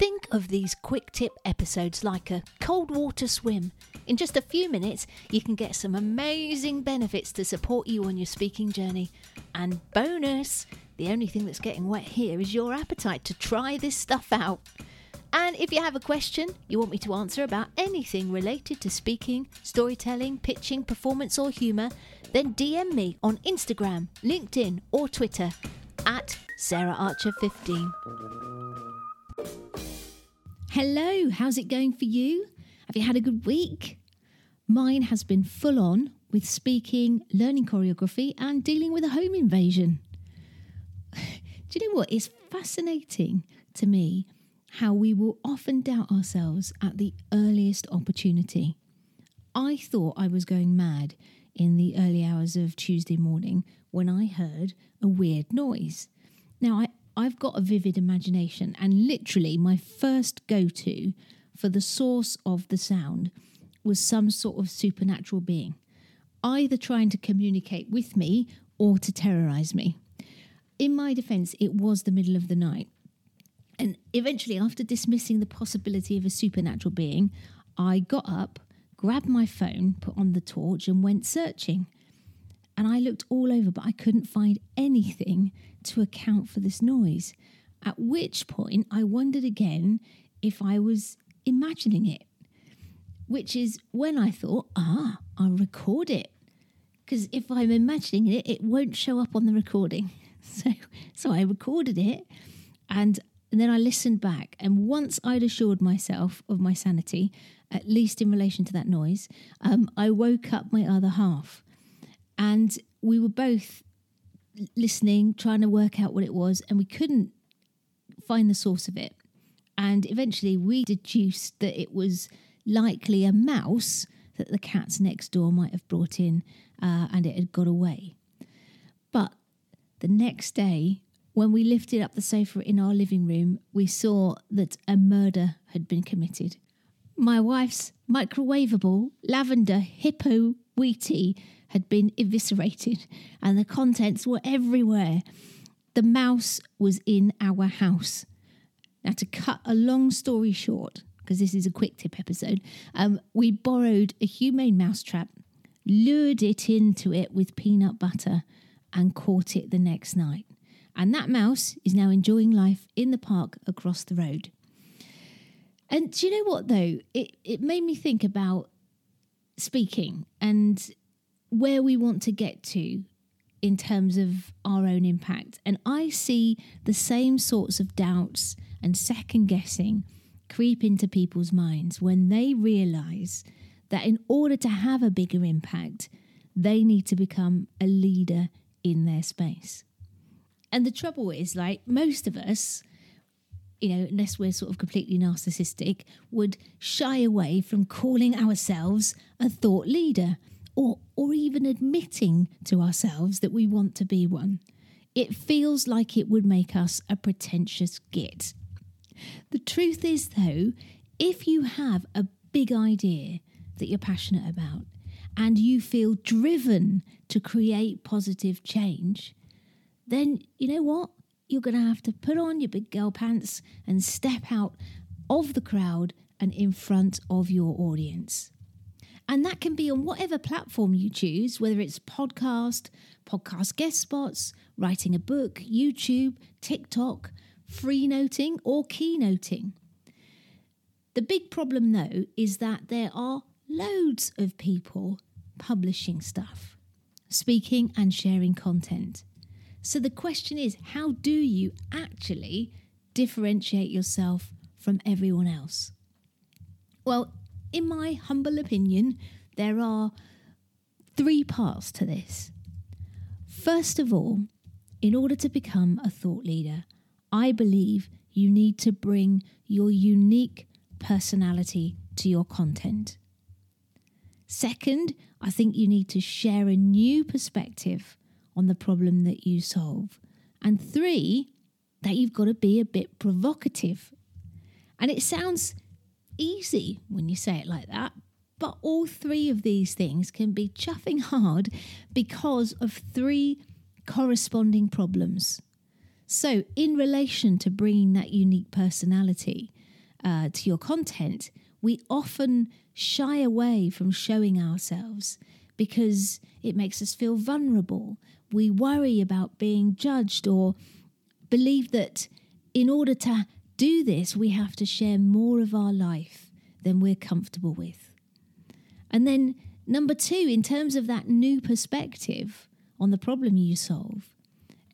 Think of these quick tip episodes like a cold water swim. In just a few minutes, you can get some amazing benefits to support you on your speaking journey. And bonus, the only thing that's getting wet here is your appetite to try this stuff out. And if you have a question you want me to answer about anything related to speaking, storytelling, pitching, performance, or humour, then DM me on Instagram, LinkedIn, or Twitter at Sarah Archer 15. Hello, how's it going for you? Have you had a good week? Mine has been full on with speaking, learning choreography, and dealing with a home invasion. Do you know what? It's fascinating to me how we will often doubt ourselves at the earliest opportunity. I thought I was going mad in the early hours of Tuesday morning when I heard a weird noise. Now, I, I've got a vivid imagination, and literally, my first go to for the source of the sound was some sort of supernatural being, either trying to communicate with me or to terrorize me. In my defense, it was the middle of the night. And eventually, after dismissing the possibility of a supernatural being, I got up, grabbed my phone, put on the torch, and went searching. I looked all over, but I couldn't find anything to account for this noise. At which point, I wondered again if I was imagining it, which is when I thought, ah, I'll record it. Because if I'm imagining it, it won't show up on the recording. So, so I recorded it and and then I listened back, and once I'd assured myself of my sanity, at least in relation to that noise, um, I woke up my other half. And we were both listening, trying to work out what it was, and we couldn't find the source of it. And eventually we deduced that it was likely a mouse that the cats next door might have brought in uh, and it had got away. But the next day, when we lifted up the sofa in our living room, we saw that a murder had been committed. My wife's microwavable lavender hippo wheatie had been eviscerated, and the contents were everywhere. The mouse was in our house. Now, to cut a long story short, because this is a quick tip episode, um, we borrowed a humane mousetrap, lured it into it with peanut butter, and caught it the next night. And that mouse is now enjoying life in the park across the road. And do you know what, though? It, it made me think about speaking and where we want to get to in terms of our own impact. And I see the same sorts of doubts and second guessing creep into people's minds when they realize that in order to have a bigger impact, they need to become a leader in their space. And the trouble is, like, most of us, you know, unless we're sort of completely narcissistic, would shy away from calling ourselves a thought leader or, or even admitting to ourselves that we want to be one. It feels like it would make us a pretentious git. The truth is, though, if you have a big idea that you're passionate about and you feel driven to create positive change, then you know what? You're going to have to put on your big girl pants and step out of the crowd and in front of your audience. And that can be on whatever platform you choose, whether it's podcast, podcast guest spots, writing a book, YouTube, TikTok, free noting, or keynoting. The big problem, though, is that there are loads of people publishing stuff, speaking and sharing content. So the question is how do you actually differentiate yourself from everyone else? Well, in my humble opinion, there are three parts to this. First of all, in order to become a thought leader, I believe you need to bring your unique personality to your content. Second, I think you need to share a new perspective on the problem that you solve. And three, that you've got to be a bit provocative. And it sounds easy when you say it like that, but all three of these things can be chuffing hard because of three corresponding problems. So, in relation to bringing that unique personality, uh, to your content, we often shy away from showing ourselves because it makes us feel vulnerable. We worry about being judged or believe that in order to do this, we have to share more of our life than we're comfortable with. And then, number two, in terms of that new perspective on the problem you solve,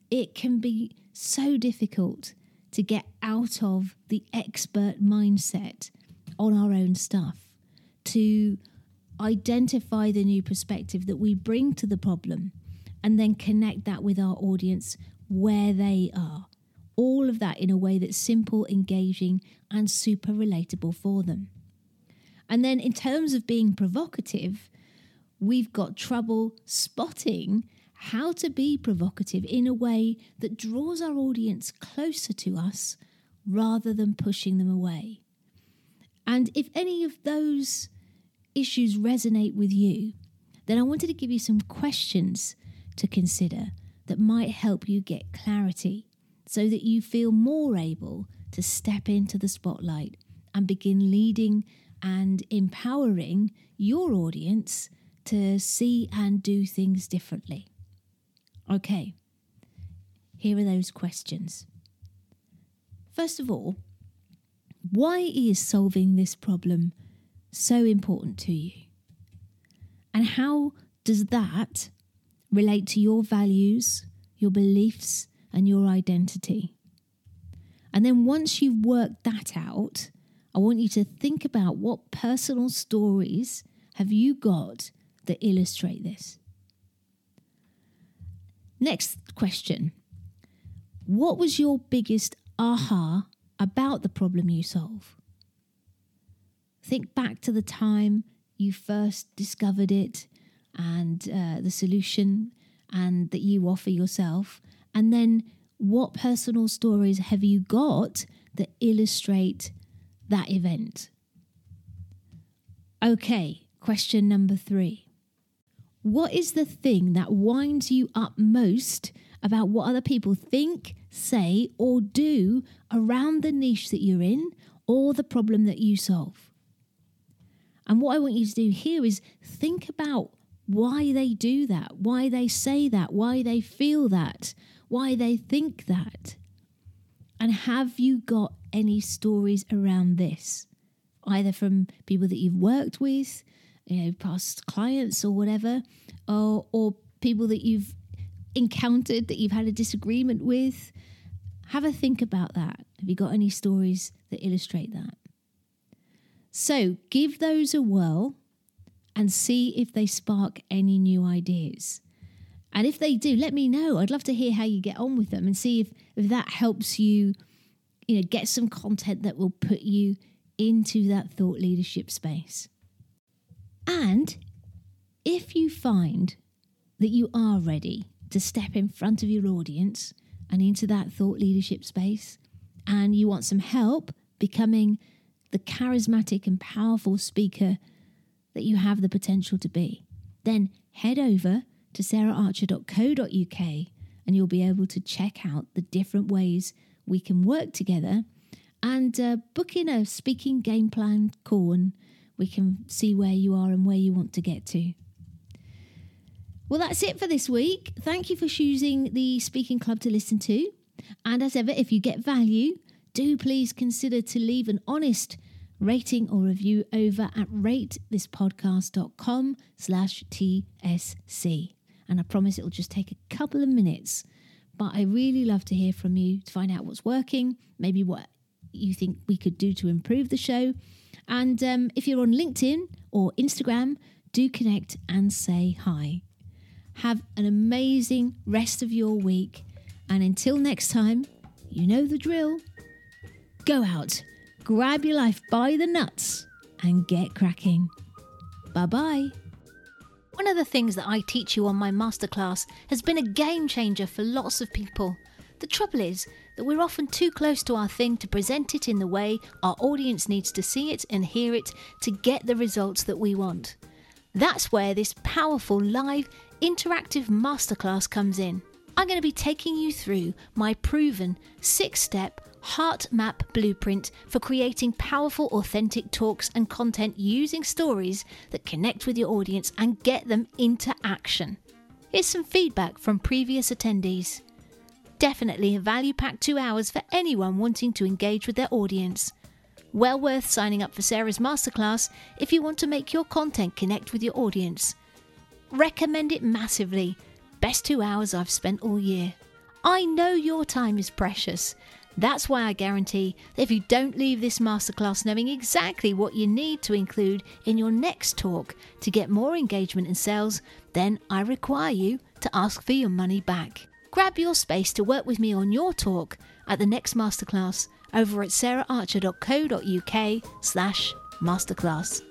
it can be so difficult to get out of the expert mindset on our own stuff, to identify the new perspective that we bring to the problem, and then connect that with our audience where they are. All of that in a way that's simple, engaging, and super relatable for them. And then, in terms of being provocative, we've got trouble spotting how to be provocative in a way that draws our audience closer to us rather than pushing them away. And if any of those issues resonate with you, then I wanted to give you some questions to consider that might help you get clarity so that you feel more able to step into the spotlight and begin leading and empowering your audience to see and do things differently. Okay, here are those questions. First of all, why is solving this problem so important to you? And how does that relate to your values, your beliefs, and your identity? And then once you've worked that out, I want you to think about what personal stories have you got that illustrate this. Next question What was your biggest aha about the problem you solve? Think back to the time you first discovered it and uh, the solution and that you offer yourself. And then what personal stories have you got that illustrate that event? Okay, question number three. What is the thing that winds you up most about what other people think, say, or do around the niche that you're in or the problem that you solve? And what I want you to do here is think about why they do that, why they say that, why they feel that, why they think that. And have you got any stories around this? Either from people that you've worked with, you know, past clients or whatever, or, or people that you've encountered that you've had a disagreement with. Have a think about that. Have you got any stories that illustrate that? So give those a whirl and see if they spark any new ideas. And if they do, let me know. I'd love to hear how you get on with them and see if, if that helps you, you know, get some content that will put you into that thought leadership space. And if you find that you are ready to step in front of your audience and into that thought leadership space, and you want some help becoming the charismatic and powerful speaker that you have the potential to be, then head over to saraharcher.co.uk and you'll be able to check out the different ways we can work together and uh, book in a speaking game plan call and we can see where you are and where you want to get to. Well, that's it for this week. Thank you for choosing the Speaking Club to listen to. And as ever, if you get value, do please consider to leave an honest rating or review over at ratethispodcast.com slash TSC. And I promise it'll just take a couple of minutes. But I really love to hear from you to find out what's working, maybe what you think we could do to improve the show, and um, if you're on LinkedIn or Instagram, do connect and say hi. Have an amazing rest of your week. And until next time, you know the drill. Go out, grab your life by the nuts, and get cracking. Bye bye. One of the things that I teach you on my masterclass has been a game changer for lots of people. The trouble is that we're often too close to our thing to present it in the way our audience needs to see it and hear it to get the results that we want. That's where this powerful live interactive masterclass comes in. I'm going to be taking you through my proven six step heart map blueprint for creating powerful, authentic talks and content using stories that connect with your audience and get them into action. Here's some feedback from previous attendees. Definitely a value packed two hours for anyone wanting to engage with their audience. Well worth signing up for Sarah's masterclass if you want to make your content connect with your audience. Recommend it massively. Best two hours I've spent all year. I know your time is precious. That's why I guarantee that if you don't leave this masterclass knowing exactly what you need to include in your next talk to get more engagement and sales, then I require you to ask for your money back. Grab your space to work with me on your talk at the next masterclass over at saraharcher.co.uk slash masterclass.